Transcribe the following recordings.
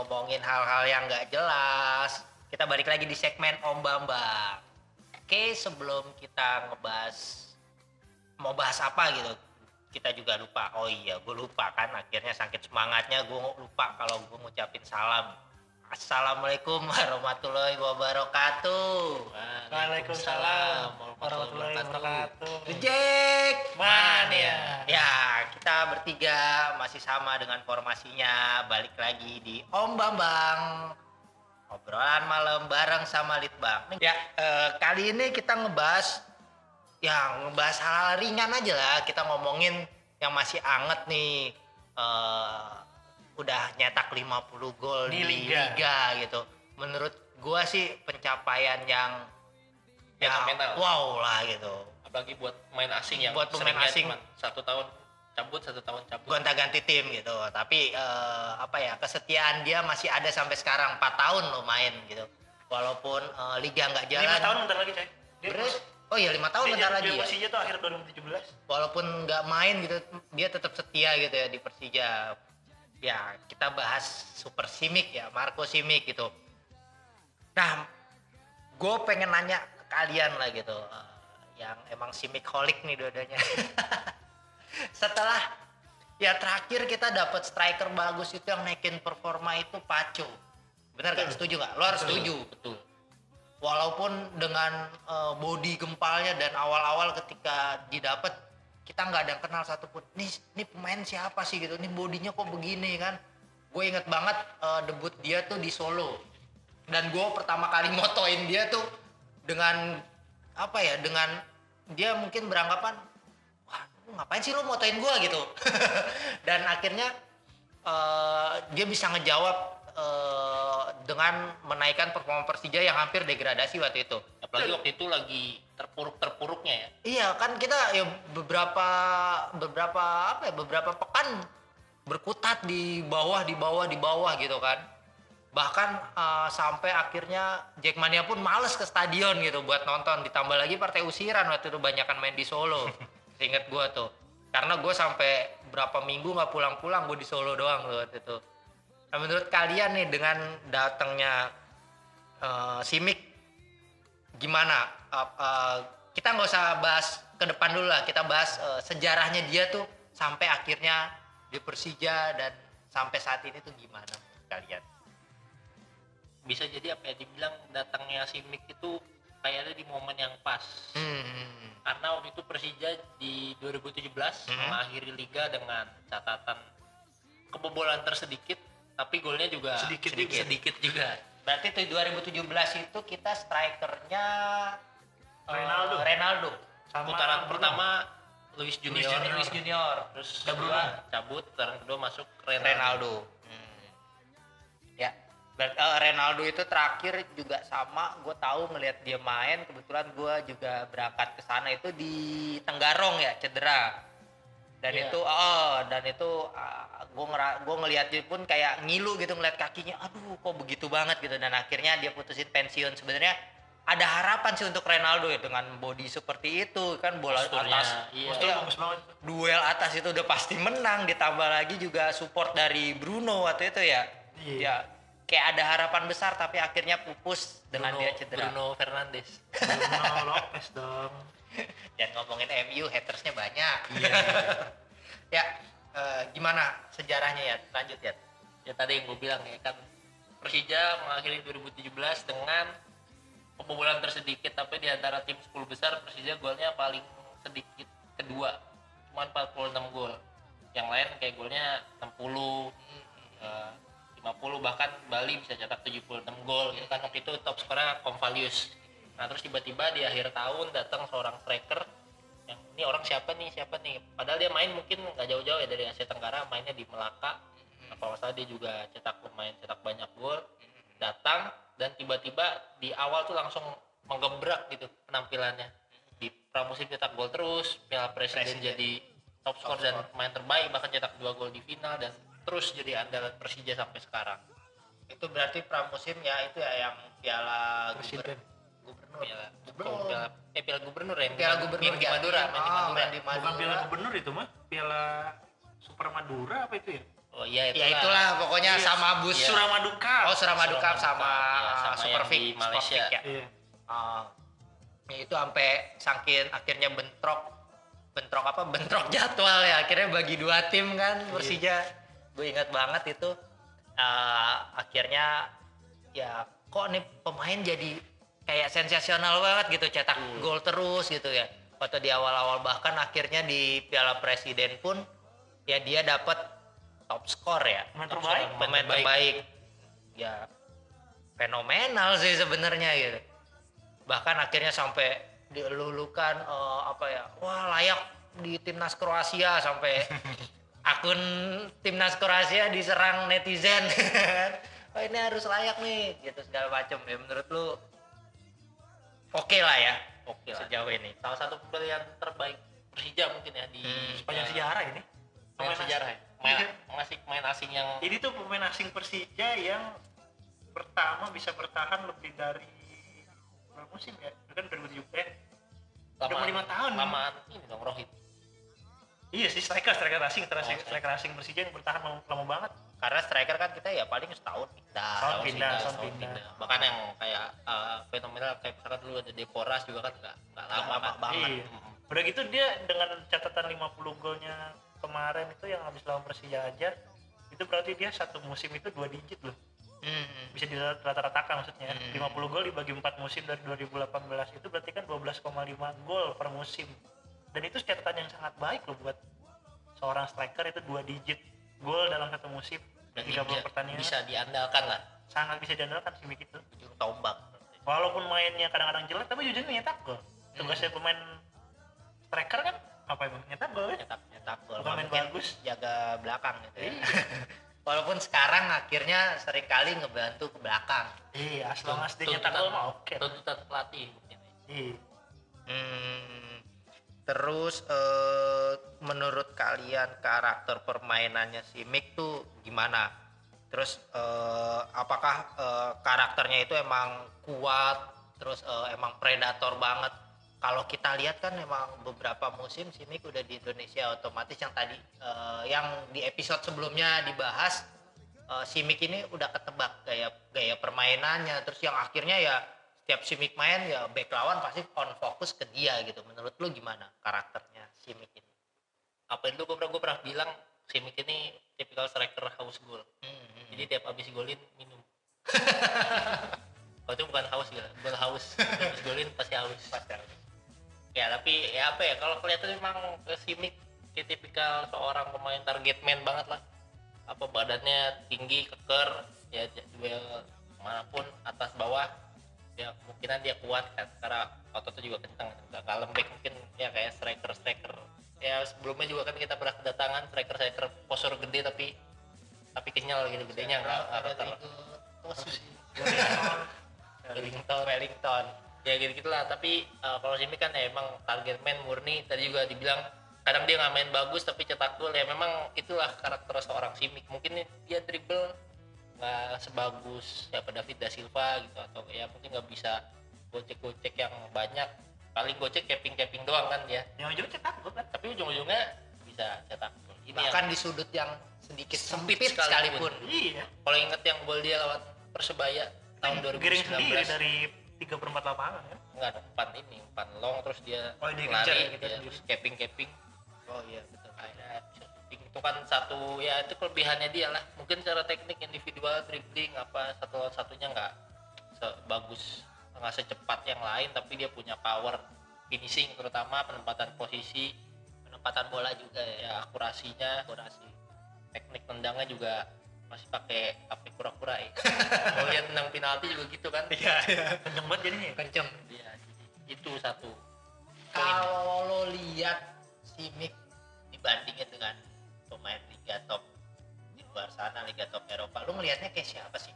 ngomongin hal-hal yang nggak jelas. Kita balik lagi di segmen Om Bambang. Oke, sebelum kita ngebahas mau bahas apa gitu, kita juga lupa. Oh iya, gue lupa kan. Akhirnya sakit semangatnya gue lupa kalau gue ngucapin salam. Assalamualaikum warahmatullahi wabarakatuh. Waalaikumsalam warahmatullahi wabarakatuh. Reject Mania. Ya, kita bertiga masih sama dengan formasinya. Balik lagi di Om Bambang. Obrolan malam bareng sama Litbang. Ya, eh, kali ini kita ngebahas yang ngebahas hal ringan aja lah. Kita ngomongin yang masih anget nih. eh, udah nyetak 50 gol Di di, liga. liga gitu. Menurut gua sih pencapaian yang ya, wow lah gitu. apalagi buat pemain asing yang Buat pemain asing. satu tahun cabut satu tahun cabut gonta-ganti tim gitu. Tapi eh, apa ya kesetiaan dia masih ada sampai sekarang 4 tahun lo main gitu. Walaupun eh, liga nggak jalan. Lima tahun bentar lagi coy. Dia, Bener- oh iya lima tahun dia, bentar dia, lagi ya. Persija tuh akhir 2017. Walaupun nggak main gitu, dia tetap setia gitu ya di Persija. Ya kita bahas Super Simic ya, Marco Simic gitu. Nah, gue pengen nanya ke kalian lah gitu, eh, yang emang Simic holik nih dua-duanya. Setelah ya terakhir kita dapat striker bagus itu yang naikin performa itu Paco. Bener gak? Setuju gak? Lo harus setuju. betul Walaupun dengan eh, body gempalnya dan awal-awal ketika didapat kita nggak ada yang kenal satupun. Nih, nih pemain siapa sih gitu? Nih bodinya kok begini kan? Gue inget banget eh, debut dia tuh di Solo. Dan gue pertama kali motoin dia tuh dengan apa ya? Dengan dia mungkin beranggapan, wah ngapain sih lo motoin gue gitu? dan akhirnya eh, dia bisa ngejawab eh, dengan menaikkan performa Persija yang hampir degradasi waktu itu. apalagi waktu itu lagi terpuruk terpuruknya ya Iya kan kita ya beberapa beberapa apa ya beberapa pekan berkutat di bawah di bawah di bawah gitu kan. Bahkan eh, sampai akhirnya Jackmania pun males ke stadion gitu buat nonton. Ditambah lagi partai usiran waktu itu banyakan main di Solo. Ingat gua tuh. Karena gue sampai berapa minggu nggak pulang-pulang gue di Solo doang tuh waktu itu. Nah, menurut kalian nih dengan datangnya eh, Simic gimana? Eh, kita nggak usah bahas ke depan dulu lah, kita bahas eh, sejarahnya dia tuh sampai akhirnya di Persija dan sampai saat ini tuh gimana kalian? bisa jadi apa ya dibilang datangnya Simic itu kayaknya di momen yang pas Hmm. karena waktu itu Persija di 2017 Hmm. mengakhiri liga dengan catatan kebobolan tersedikit tapi golnya juga Sedikit sedikit, juga. sedikit juga. Berarti tuh 2017 itu kita strikernya Ronaldo. Ronaldo. Sama putaran Bruno. pertama Luis Junior, Junior. Luis Junior. terus Ada Bruno. kedua cabut putaran kedua masuk Ronaldo. Ronaldo. Hmm. Ya, ber- eh, Ronaldo itu terakhir juga sama. Gue tahu ngelihat dia main. Kebetulan gue juga berangkat ke sana itu di Tenggarong ya, cedera. Dan Iya. itu, oh, dan itu gue ngera, gue ngelihat dia pun kayak ngilu gitu ngeliat kakinya. Aduh, kok begitu banget gitu. Dan akhirnya dia putusin pensiun. Sebenarnya ada harapan sih untuk Ronaldo ya dengan body seperti itu kan bola Posturnya, atas iya. Postur Iya. bagus banget. duel atas itu udah pasti menang ditambah lagi juga support dari Bruno waktu itu ya Iya. ya kayak ada harapan besar tapi akhirnya pupus dengan Bruno, dia cedera Bruno Fernandes. Bruno Lopez dong. jangan ngomongin MU hatersnya banyak Iya. ya eh, gimana sejarahnya ya lanjut ya ya tadi yang gue bilang ya kan Persija mengakhiri 2017 dengan kebobolan tersedikit tapi di antara tim 10 besar Persija golnya paling sedikit kedua. Cuma 46 gol. Yang lain kayak golnya 60 eh, 50 bahkan Bali bisa cetak 76 gol gitu kan. Waktu itu top skornya Convalius. Nah terus tiba-tiba di akhir tahun datang seorang striker yang ini orang siapa nih? Siapa nih? Padahal dia main mungkin nggak jauh-jauh ya dari Asia Tenggara mainnya di Melaka. Apa masalah dia juga cetak lumayan cetak banyak gol. Datang dan tiba-tiba di awal tuh langsung menggebrak gitu penampilannya di pramusim cetak gol terus Piala Presiden, Presiden. jadi top skor dan pemain terbaik bahkan cetak dua gol di final dan terus jadi andalan Persija sampai sekarang itu berarti pramusim ya itu ya yang piala Presiden. gubernur piala Gubernur. oh, piala eh piala gubernur ya piala gubernur di ya. Madura main di Oh, Madura main di Bukan piala gubernur itu mah, piala Super Madura apa itu ya? Oh iya ya itulah. pokoknya Iya, sama bus Iya. Suramadu Cup. oh Suramadu Cup Suramadu sama, Cup, iya, sama Super di Sport Malaysia. Ya. Iya. Ah, itu sampai saking akhirnya bentrok. Bentrok apa? Bentrok jadwal ya. Akhirnya bagi dua tim kan Persija. Gue ingat banget itu. Ah, akhirnya ya kok nih pemain jadi kayak sensasional banget gitu cetak gol terus gitu ya. Waktu di awal-awal bahkan akhirnya di Piala Presiden pun ya dia dapat top skor ya. Pemain terbaik. pemain terbaik. ya fenomenal sih sebenarnya gitu. Bahkan akhirnya sampai dilulukan eh, apa ya wah layak di timnas Kroasia sampai akun timnas Kroasia diserang netizen. Oh ini harus layak nih gitu segala macam ya menurut lu. Oke lah ya oke lah. sejauh ini. Salah satu pilihan terbaik Persija mungkin ya di Hmm, Sepanjang ya, sejarah ini. Pemain sejarah ya. Main, masih pemain asing yang Ini tuh pemain asing Persija yang pertama bisa bertahan lebih dari berapa musim ya? Itu kan 2007 eh udah mau lima tahun. lamaan ini dong Rohit Iya sih striker striker asing striker, Oh, striker asing Persija yang bertahan lama, lama banget. karena striker kan kita ya paling setahun pindah Setahun Tahun pindah, pindah, tahun tahun pindah. pindah. bahkan yang kayak uh, fenomenal kayak misalkan dulu ada Deporas juga kan nggak nggak lama, lama kan. banget. Iya. Udah gitu dia dengan catatan 50 golnya kemarin itu yang habis lawan Persija aja itu berarti dia satu musim itu dua digit loh. Hmm. bisa dirata-ratakan maksudnya. Hmm. 50 gol dibagi 4 musim dari 2018 itu berarti kan 12,5 gol per musim. Dan itu catatan yang sangat baik loh buat seorang striker itu dua digit gol dalam satu musim. Dan 30 bisa- pertandingan. bisa diandalkan lah. Sangat bisa diandalkan sih itu. Ujung tombak. Walaupun mainnya kadang-kadang jelek tapi jujurnya nyetak gol. Tugasnya pemain striker kan apa emang nyetak gol kan nyetak nyetak gol Bukan main Mungkin bagus. jaga belakang gitu ya Iya. walaupun sekarang akhirnya sering kali ngebantu ke belakang iya as long as dia nyetak gol mah oke tuntutan pelatih iya Hmm, terus eh, menurut kalian karakter permainannya si Mick tuh gimana? Terus eh, apakah eh, karakternya itu emang kuat? Terus eh, emang predator banget? Kalau kita lihat kan emang beberapa musim si Mick udah di Indonesia otomatis yang tadi eh, yang di episode sebelumnya dibahas eh, si Mick ini udah ketebak gaya gaya permainannya. Terus yang akhirnya ya setiap si Mick main ya back lawan pasti on fokus ke dia gitu. Menurut lu gimana karakternya si Mick ini? Apa itu gue pernah gue pernah bilang Simic ini tipikal striker haus gol Hmm, jadi tiap habis golin minum. Kalau itu bukan haus gitu gol haus habis golin pasti haus ya tapi ya apa ya kalau kelihatan memang Simic kayak tipikal seorang pemain target man banget lah. Apa badannya tinggi keker ya duel mana pun atas bawah ya kemungkinan dia kuat kan. Karena ototnya juga kencang nggak nggak lembek mungkin ya kayak striker striker. Ya sebelumnya juga kan kita pernah kedatangan striker striker postur gede tapi tapi kenyal gitu gedenya nggak nggak Wellington Wellington ya gitu gitulah tapi uh, kalau Simi kan ya emang target man murni tadi juga dibilang kadang dia nggak main bagus tapi cetak gol. Ya memang itulah karakter seorang Simic mungkin dia dribble nggak sebagus siapa David da Silva gitu atau ya mungkin nggak bisa gocek-gocek yang banyak. Paling gocek keping-keping doang kan dia. Yang ujung cetak gol kan? Tapi ujung-ujungnya bisa cetak gol. Ini bahkan yang di sudut yang sedikit Sempit sempit, sekalipun. sekalipun, iya. Kalau inget yang gol dia lawan Persebaya tahun 2019 giring sendiri dari tiga perempat lapangan kan nggak ada umpan ini umpan long terus dia Oh, dia lari kejar ya, gitu sendiri. terus caping caping oh iya betul. Kayak bisa shooting. itu kan satu ya itu kelebihannya dia lah. Mungkin secara teknik individual dribbling apa satu satunya nggak sebagus nggak secepat yang lain tapi dia punya power finishing terutama penempatan posisi penempatan bola juga ya akurasinya akurasi. Teknik tendangnya juga masih pakai HP kura-kura ya. Kalau lihat tendang penalti juga gitu kan. Iya iya. Kenceng banget jadinya ya? Kenceng. Iya, itu satu kalau lo lihat si Mick dibandingin dengan pemain liga top di luar sana liga top Eropa lo ngelihatnya kayak siapa sih?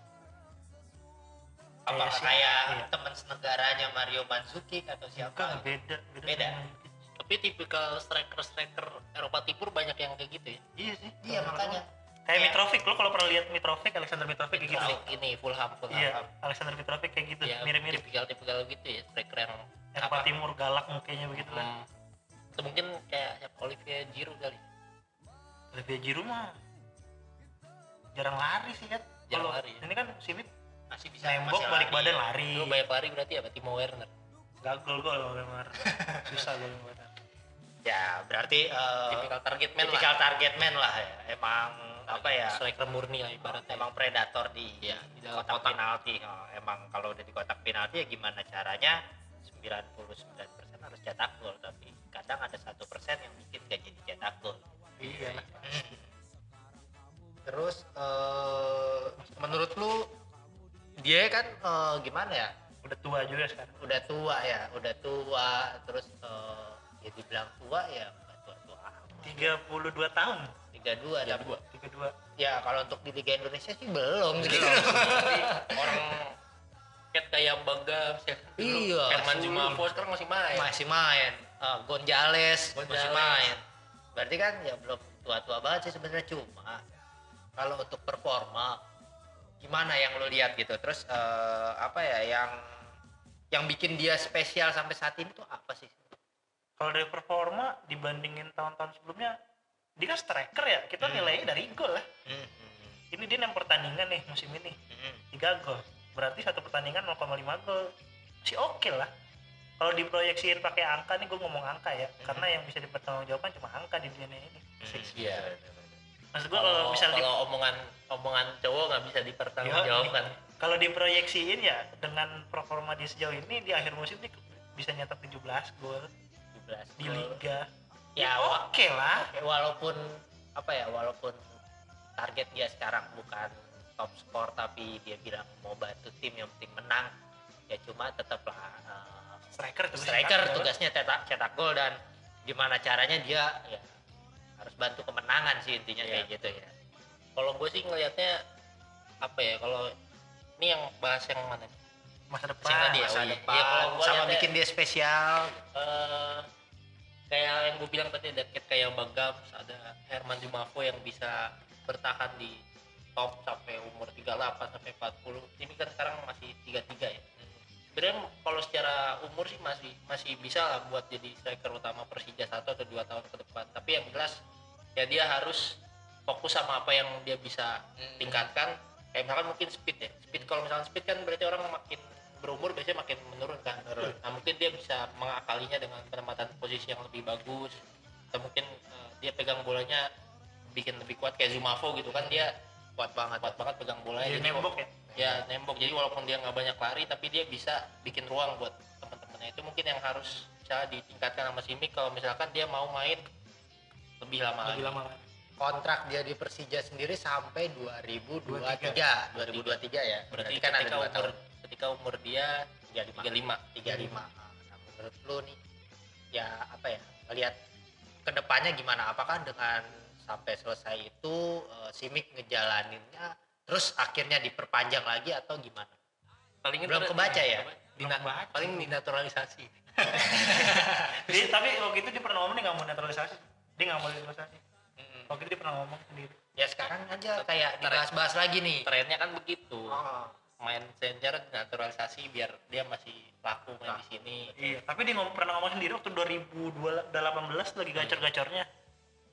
Apakah kayak iya. teman senegaranya Mario Mandzukic atau Bukan, siapa beda beda, Beda. sama- tapi tipikal striker striker Eropa Timur banyak yang kayak gitu ya? Iya sih. Iya makanya kayak Iya. Mitrovic lo kalau pernah lihat Mitrovic Alexander Mitrovic kayak gitu ini Fulham Fulham iya Alexander Mitrovic kayak gitu ya, mirip-mirip. tipikal tipikal gitu ya striker yang Eropa Timur galak mukanya begitu kan. Hmm, atau mungkin kayak siapa, Olivier Giroud kali. Olivier Giroud mah jarang lari sih kan Jarang Kalau lari, ya. ini kan Simic masih bisa Nembok, masih balik badan lari. lu banyak lari berarti apa? Timo Werner. Gagal gol Lemar susah gol Lemar Ya berarti eh, tipikal target man lah. tipikal target man lah ya. Emang apa ya? Striker murni lah ibaratnya. Emang predator di, ya, di dalam kotak, kotak. penalti. Oh, emang kalau udah di kotak penalti ya gimana caranya? 99% harus cetak gol tapi kadang ada satu persen yang bikin gak jadi cetak gol. Iya, terus uh, menurut lu dia kan uh, gimana ya? Udah tua juga sekarang. Udah tua ya udah tua. Terus uh, ya dibilang tua ya Tiga puluh dua tahun. 32 32 32 kedua. Ya kalau untuk di Liga Indonesia sih belum sih gitu. orang kayak kayak bangga sih. Iya Herman Jumapo sekarang masih main. Masih main. Ah, uh, Gonjales, Gonjales masih main. Berarti kan ya belum tua-tua banget sih sebenarnya. Cuma kalau untuk performa gimana yang lo lihat gitu? Terus uh, apa ya yang yang bikin dia spesial sampai saat ini tuh apa sih? Kalau dari performa dibandingin tahun-tahun sebelumnya dia kan striker ya kita Hmm. nilainya dari gol lah Hmm, hmm, ini dia 6 pertandingan nih musim ini hmm. 3 gol berarti satu pertandingan 0,5 gol sih oke lah kalau diproyeksiin pakai angka nih gue ngomong angka ya Hmm. karena yang bisa dipertanggungjawabkan cuma angka di dunia ini Iya. maksud gue kalau misal di- kalau omongan omongan cowok nggak bisa dipertanggungjawabkan kalau diproyeksiin ya dengan performa di sejauh ini di akhir musim ini bisa nyetak 17 gol 17 di gol. liga Ya, ya oke lah. Oke, walaupun apa ya walaupun target dia sekarang bukan top skor tapi dia bilang mau bantu tim yang penting menang. Ya cuma tetaplah uh, striker striker tugasnya cetak cetak gol dan gimana caranya dia ya harus bantu kemenangan sih intinya Iya. kayak gitu ya. Kalau gue sih ngelihatnya apa ya kalau ini yang bahas yang mana? Masa depan ya, masa oh iya. depan. Iya, kalau gua sama bikin dia spesial. Eh, kayak yang gue bilang tadi ada kayak kayak Bagam ada Herman Jumafo yang bisa bertahan di top sampai umur 38 sampai 40 ini kan sekarang masih 33 ya. Sebenarnya kalau secara umur sih masih masih bisa lah buat jadi striker utama Persija satu atau dua tahun ke depan. Tapi yang jelas ya dia harus fokus sama apa yang dia bisa tingkatkan. Kayak misalkan mungkin speed ya. Speed kalau misalkan speed kan berarti orang makin berumur biasanya makin menurun kan. Menurun. nah mungkin dia bisa mengakalinya dengan penempatan posisi yang lebih bagus. Atau mungkin eh, dia pegang bolanya bikin lebih kuat kayak Zumafo gitu kan dia kuat banget. kuat banget pegang bolanya. Jadi jadi nembok ya? Ya nembok. Jadi walaupun dia nggak banyak lari tapi dia bisa bikin ruang buat teman-temannya. Itu mungkin yang harus bisa ditingkatkan sama Simic kalau misalkan dia mau main lebih lama lebih lagi. lama kontrak dia di Persija sendiri sampai 2023 2023 ya. Berarti kan ada ketika dua umur tahun ketika umur dia 35 35 35 nah, menurut lu nih ya apa ya melihat ke depannya gimana? Apakah dengan sampai selesai itu eh, Simic ngejalaninnya terus akhirnya diperpanjang lagi atau gimana? Paling belum kebaca ya? Dina, kebaca. paling dinaturalisasi. Dia, tapi waktu itu dia pernah ngomong dia nggak mau naturalisasi. Dia nggak mau naturalisasi. Waktu itu dia pernah ngomong sendiri. Ya sekarang aja kayak dibahas-bahas lagi nih. trennya kan begitu. Oh, main senior naturalisasi biar dia masih laku main di sini. Iya tapi dia ngomong, pernah ngomong sendiri waktu 2018 lagi gacor-gacornya.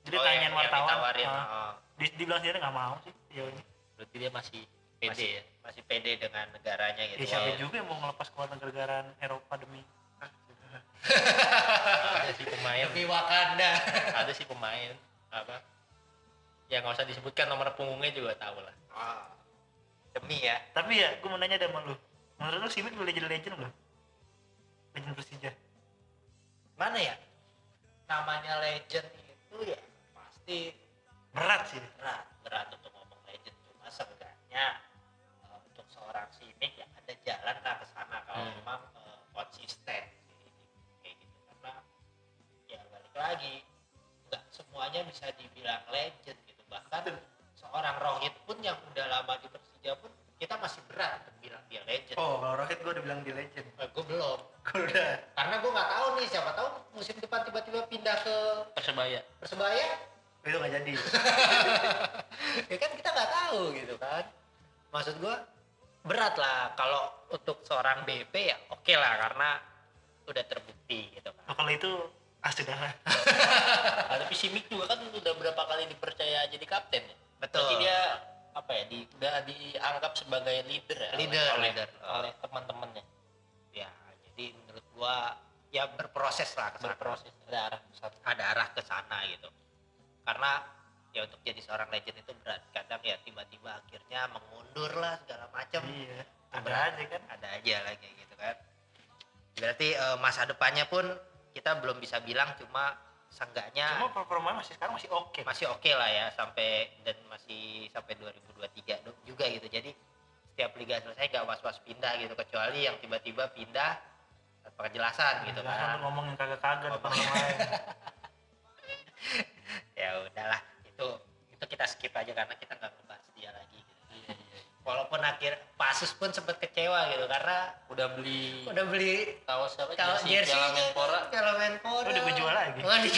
Jadi oh, tanyain yang- yang wartawan. ditawarin, ah, oh. dia, dia bilang sendiri nggak mau sih sejauh ini berarti dia masih pede masih. ya? Masih pede dengan negaranya ya gitu siapa Iya. juga yang mau ngelepas ke negaraan Eropa demi. Ada sih pemain. Demi Wakanda. Ada sih pemain apa? Ya nggak usah disebutkan nomor punggungnya juga tahu lah. Oh, demi ya tapi ya gue mau nanya sama lu. Menurut lu Simic udah legend-legend belum? legend Persija. Mana ya? Namanya legend itu ya pasti berat sih. Berat berat untuk ngomong legend. Cuma seenggaknya eh, untuk seorang Simic ya ada jalan lah ke sana kalau Hmm. memang eh, konsisten kayak gitu karena ya balik lagi nggak semuanya bisa dibilang legend gitu. Bahkan seorang Rohit pun yang udah lama di Persija pun kita masih berat untuk bilang dia legend. Oh kalau Rohit gue udah bilang dia legend. Eh, gue belum. Gue udah. Karena gue nggak tahu nih siapa tahu musim depan tiba-tiba pindah ke persebaya. Persebaya. Itu nggak jadi. Ya kan kita nggak tahu gitu kan. Maksud gue berat lah kalau untuk seorang BP ya oke lah karena udah terbukti gitu kan. Oh, kalau itu ah sudah lah Nah, tapi Simic juga kan udah berapa kali dipercaya jadi kapten ya? Betul. Berarti dia apa ya di udah dianggap sebagai leader ya Leader, oleh, leader. oleh teman-temannya. Ya jadi menurut gua ya berproses lah ke sana. berproses ada arah ke sana. ada arah ke sana gitu. Karena ya untuk jadi seorang legend itu berat. Kadang ya tiba-tiba akhirnya mengundur lah segala macam iya ada aja kan? Ada aja lah kayak gitu kan. Berarti eh, masa depannya pun kita belum bisa bilang cuma seenggaknya cuma performa masih sekarang masih oke. Masih oke lah ya sampai dan masih sampai 2023 do- juga gitu. Jadi setiap liga selesai gak was-was pindah gitu kecuali yang tiba-tiba pindah tanpa kejelasan gitu Jangan kan. ngomong yang kagak-kagak depan Ngomong. orang lain. Ya udahlah itu itu kita skip aja karena kita nggak ngebahas walaupun akhir Pasus pun sempat kecewa gitu karena udah beli udah beli kaos apa? kalau jersey jersey Piala Menpora. Piala Menpora. Udah jual lagi. Oh, di-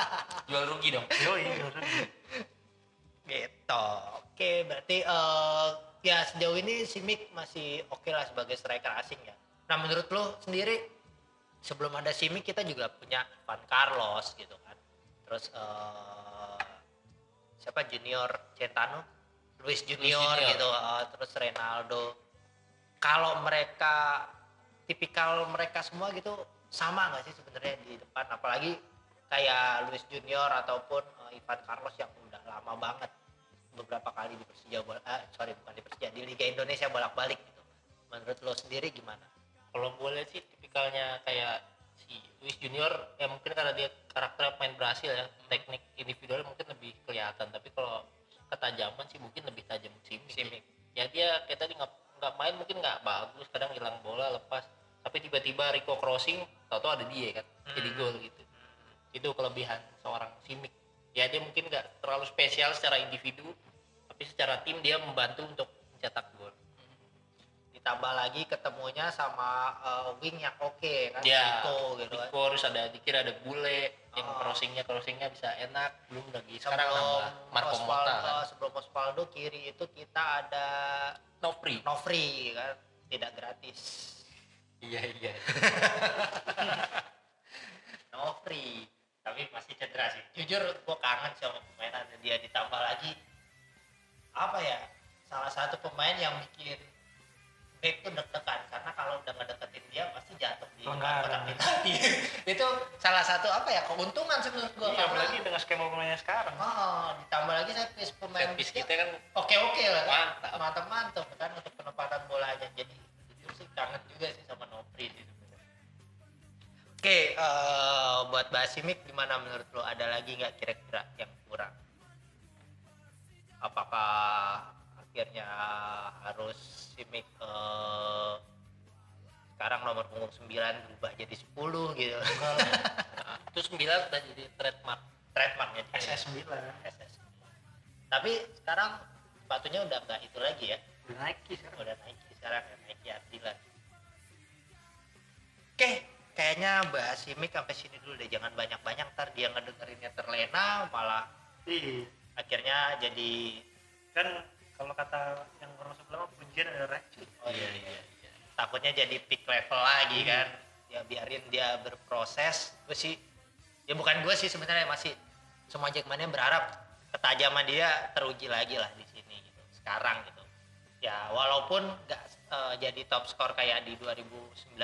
jual rugi dong. Yoi bener. gitu. Oke berarti eh ya sejauh ini Simic masih oke lah sebagai striker asing ya. Nah menurut lo sendiri sebelum ada Simic kita juga punya Van Carlos gitu kan. Terus eh siapa? Junior Centano Luis Junior, Junior. gitu eh, terus Renaldo kalau mereka tipikal mereka semua gitu sama nggak sih sebenarnya di depan? Apalagi kayak Luis Junior ataupun eh, Ivan Carlos yang udah lama banget beberapa kali di Persija bol- eh, sorry bukan di Persija di Liga Indonesia bolak-balik gitu. Menurut lo sendiri gimana? Kalau gue lihat sih tipikalnya kayak si Luis Junior ya mungkin karena dia karakternya pemain Brasil ya teknik individual mungkin lebih kelihatan. Tapi kalau ketajaman sih mungkin lebih tajam Simic Simic. ya dia kayak tadi nggak nggak main mungkin nggak bagus kadang hilang bola lepas. Tapi tiba-tiba Rico crossing tau-tau ada dia kan jadi Hmm. gol gitu. Itu kelebihan seorang Simic. Ya dia mungkin nggak terlalu spesial secara individu tapi secara tim dia membantu untuk mencetak gol. Ditambah lagi ketemunya sama eh, wing yang oke kan Ya, Rico gitu kan. Rico, terus ada dikir ada bule yang crossingnya crossingnya bisa enak. Belum lagi sekarang sebelum nambah Marco Mota Osvaldo, kan? sebelum Osvaldo kiri itu kita ada Nopri Novri kan? Tidak gratis. Iya iya. Novri tapi masih cedera sih. Jujur gue kangen sama pemainan dia ditambah lagi. Apa ya? Salah satu pemain yang bikin tuh deg-degan karena kalau udah ngedeketin dia pasti jatuh di kotak penalti itu salah satu apa ya keuntungan sih menurut gue iya apalagi dengan skema pemainnya sekarang. Oh, ditambah lagi saya pemain set piece kita kan oke oke lah kan. Mantap. mantap mantap kan untuk penempatan bolanya jadi jujur sih kangen juga sih sama Nopri sih oke eh, buat bahas Simic gimana menurut lo? Ada lagi nggak kira-kira yang kurang? Apakah akhirnya harus Simic eh, sekarang nomor punggung 9 berubah jadi 10 gitu. Nah, itu sembilan udah jadi trademark. Trademarknya dia. SS9 SS. Tapi sekarang sepatunya udah nggak itu lagi ya, udah Nike sekarang. Udah Nike sekarang ya Nike Adidas. Oke, kayaknya bahas Simic sampai sini dulu deh, jangan banyak-banyak ntar dia ngedengerinnya terlena, malah iya. akhirnya jadi kan kalau kata yang orang sebelah mah pujian ada racun oh iya iya, iya. takutnya jadi peak level lagi kan, ya biarin dia berproses. Gue sih, ya bukan gue sih sebenarnya masih semua Jackmania berharap ketajaman dia teruji lagi lah di sini gitu sekarang gitu ya walaupun nggak eh, jadi top skor kayak di 2019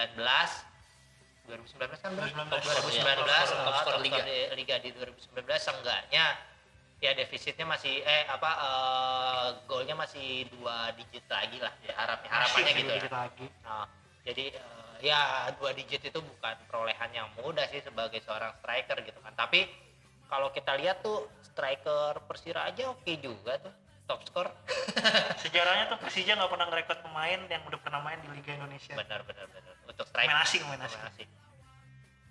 2019 kan bro? 2019. 2019 Top skor, eh, top top skor Liga. Liga di 2019 seenggaknya ya defisitnya masih eh apa eh, golnya masih dua digit lagi lah ya harapnya harapannya Masih gitu ya. lagi Nah, jadi eh, ya dua digit itu bukan perolehan yang mudah sih sebagai seorang striker gitu kan. Tapi kalau kita lihat tuh striker Persira aja oke juga tuh top skor. sejarahnya tuh Persija nggak pernah ngerekod pemain yang udah pernah main di Liga Indonesia benar benar benar. Untuk striker. Main asing, main asing.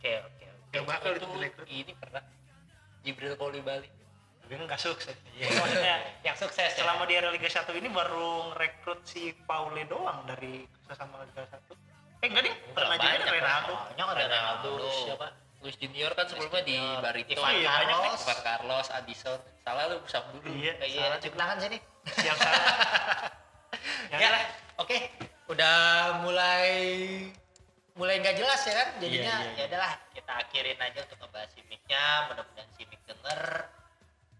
Oke oke oke. Gak bakal itu itu ini pernah Jibril Koli Bali tapi kan nggak sukses. Iya. maksudnya Yang sukses ya. selama di era Liga 1 ini baru ngerekrut si Paule doang dari sesama Liga 1 eh enggak ding pernah juga ada Renaldo Banyak ada Ronaldo. Ronaldo. siapa? Luis Junior kan sebelumnya di Barito Ivan iya, Carlos. Ivan Carlos Addison salah lu usah dulu. Iya Iya, salah tangan sini. yang salah. Ya, Ya, udah. oke. Udah mulai mulai nggak jelas ya kan? Jadinya Iya, iya, ya udahlah kita akhirin aja untuk ngebahas simiknya mudah-mudahan simik denger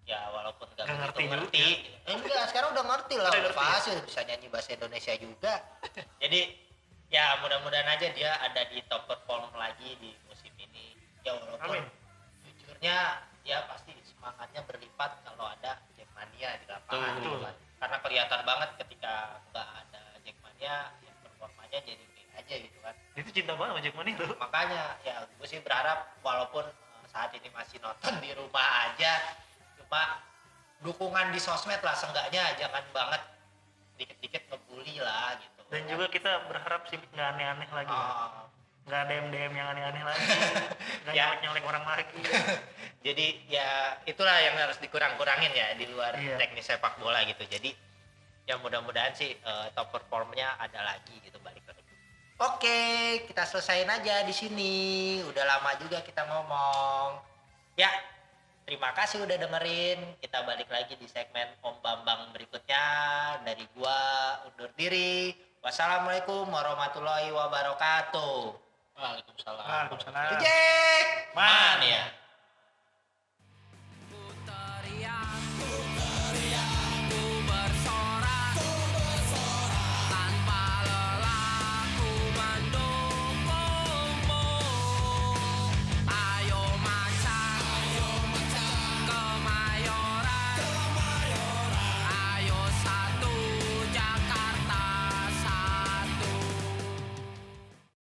ya walaupun nggak Nggak begitu ngerti ngerti, Eh, enggak sekarang udah ngerti lah Udah ya? pasti bisa nyanyi bahasa Indonesia juga jadi ya mudah-mudahan aja dia ada di top perform lagi di musim ini ya walaupun Amin. jujurnya ya pasti semangatnya berlipat kalau ada Jackmania di lapangan gitu kan. karena kelihatan banget ketika nggak ada Jackmania ya performanya jadi aja gitu kan Itu cinta banget sama Jackmania tuh. makanya ya gue sih berharap walaupun eh, saat ini masih nonton di rumah aja cuma dukungan di sosmed lah seenggaknya jangan banget dikit-dikit ngebully lah gitu Dan juga kita berharap sih nggak aneh-aneh lagi. Oh, Nggak ada DM yang aneh-aneh lagi. Nggak Ya. nyolek-nyolek orang lagi. jadi ya itulah yang harus dikurang-kurangin ya di luar Iya. teknis sepak bola gitu jadi ya mudah-mudahan sih eh, top performnya ada lagi gitu balik lagi oke kita selesain aja di sini udah lama juga kita ngomong ya terima kasih udah dengerin kita balik lagi di segmen Om Bambang berikutnya dari gua undur diri wassalamualaikum warahmatullahi wabarakatuh Waalaikumsalam. Waalaikumsalam. Jack Man. Man ya